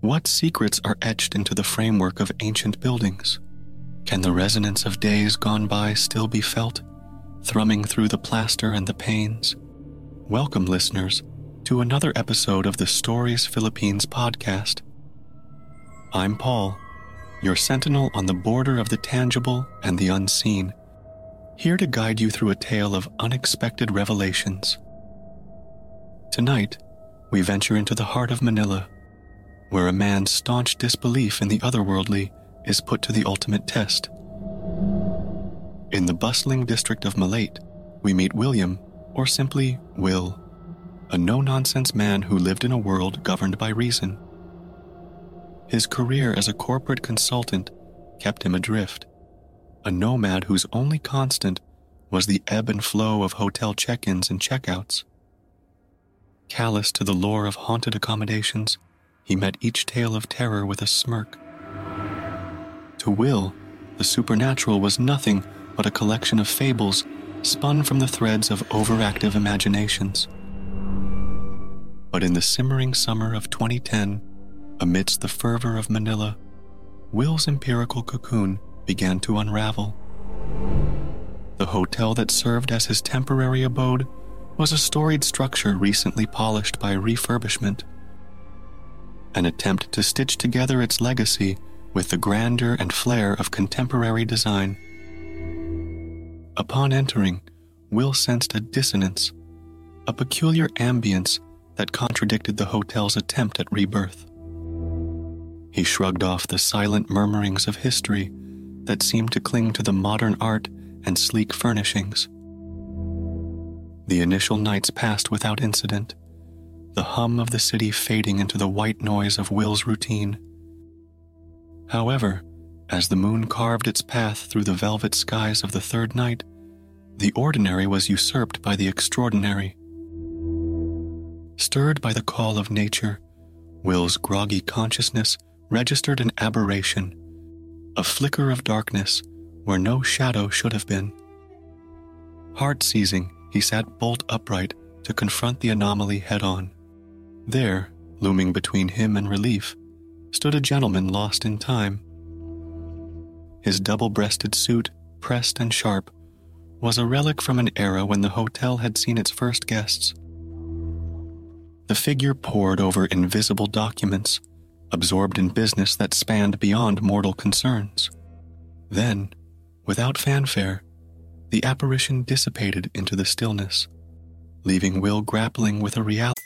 What secrets are etched into the framework of ancient buildings? Can the resonance of days gone by still be felt, thrumming through the plaster and the panes? Welcome, listeners, to another episode of the Stories Philippines podcast. I'm Paul, your sentinel on the border of the tangible and the unseen, here to guide you through a tale of unexpected revelations. Tonight, we venture into the heart of Manila where a man's staunch disbelief in the otherworldly is put to the ultimate test. In the bustling district of Malate, we meet William, or simply Will, a no nonsense man who lived in a world governed by reason. His career as a corporate consultant kept him adrift, a nomad whose only constant was the ebb and flow of hotel check ins and checkouts. Callous to the lore of haunted accommodations, he met each tale of terror with a smirk. To Will, the supernatural was nothing but a collection of fables spun from the threads of overactive imaginations. But in the simmering summer of 2010, amidst the fervor of Manila, Will's empirical cocoon began to unravel. The hotel that served as his temporary abode was a storied structure recently polished by refurbishment an attempt to stitch together its legacy with the grandeur and flair of contemporary design. Upon entering, Will sensed a dissonance, a peculiar ambience that contradicted the hotel's attempt at rebirth. He shrugged off the silent murmurings of history that seemed to cling to the modern art and sleek furnishings. The initial nights passed without incident the hum of the city fading into the white noise of Will's routine. However, as the moon carved its path through the velvet skies of the third night, the ordinary was usurped by the extraordinary. Stirred by the call of nature, Will's groggy consciousness registered an aberration, a flicker of darkness where no shadow should have been. Heart seizing, he sat bolt upright to confront the anomaly head on. There, looming between him and relief, stood a gentleman lost in time. His double breasted suit, pressed and sharp, was a relic from an era when the hotel had seen its first guests. The figure pored over invisible documents, absorbed in business that spanned beyond mortal concerns. Then, without fanfare, the apparition dissipated into the stillness, leaving Will grappling with a reality.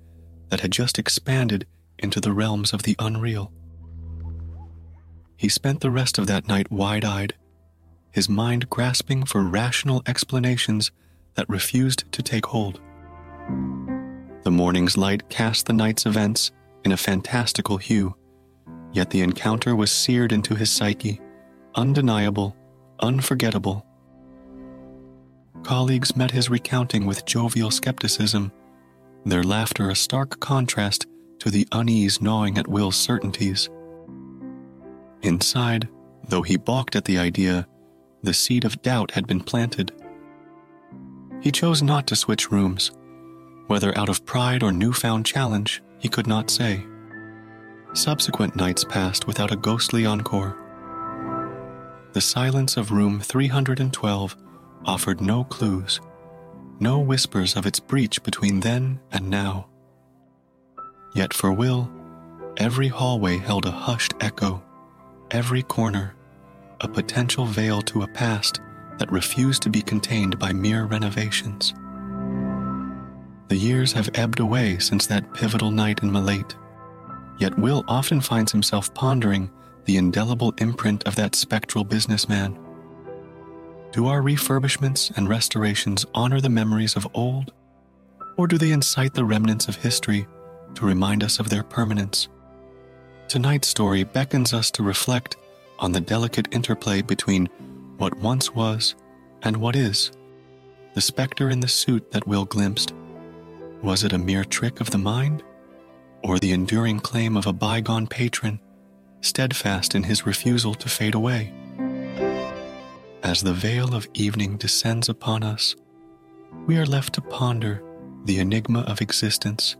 that had just expanded into the realms of the unreal. He spent the rest of that night wide eyed, his mind grasping for rational explanations that refused to take hold. The morning's light cast the night's events in a fantastical hue, yet the encounter was seared into his psyche, undeniable, unforgettable. Colleagues met his recounting with jovial skepticism, their laughter a stark contrast to the unease gnawing at Will's certainties. Inside, though he balked at the idea, the seed of doubt had been planted. He chose not to switch rooms. Whether out of pride or newfound challenge, he could not say. Subsequent nights passed without a ghostly encore. The silence of room 312 offered no clues, no whispers of its breach between then and now. Yet for Will, every hallway held a hushed echo, every corner a potential veil to a past that refused to be contained by mere renovations. The years have ebbed away since that pivotal night in Malate, yet Will often finds himself pondering the indelible imprint of that spectral businessman. Do our refurbishments and restorations honor the memories of old, or do they incite the remnants of history to remind us of their permanence? Tonight's story beckons us to reflect on the delicate interplay between what once was and what is. The specter in the suit that Will glimpsed. Was it a mere trick of the mind? Or the enduring claim of a bygone patron, steadfast in his refusal to fade away? As the veil of evening descends upon us, we are left to ponder the enigma of existence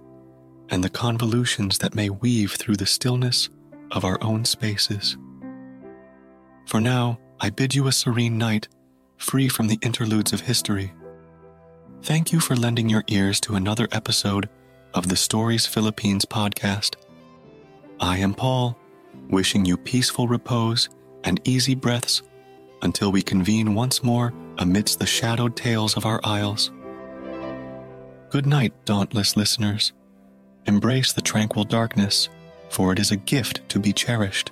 and the convolutions that may weave through the stillness of our own spaces. For now, I bid you a serene night, free from the interludes of history. Thank you for lending your ears to another episode of the Stories Philippines podcast. I am Paul, wishing you peaceful repose and easy breaths until we convene once more amidst the shadowed tales of our isles. Good night, dauntless listeners. Embrace the tranquil darkness, for it is a gift to be cherished.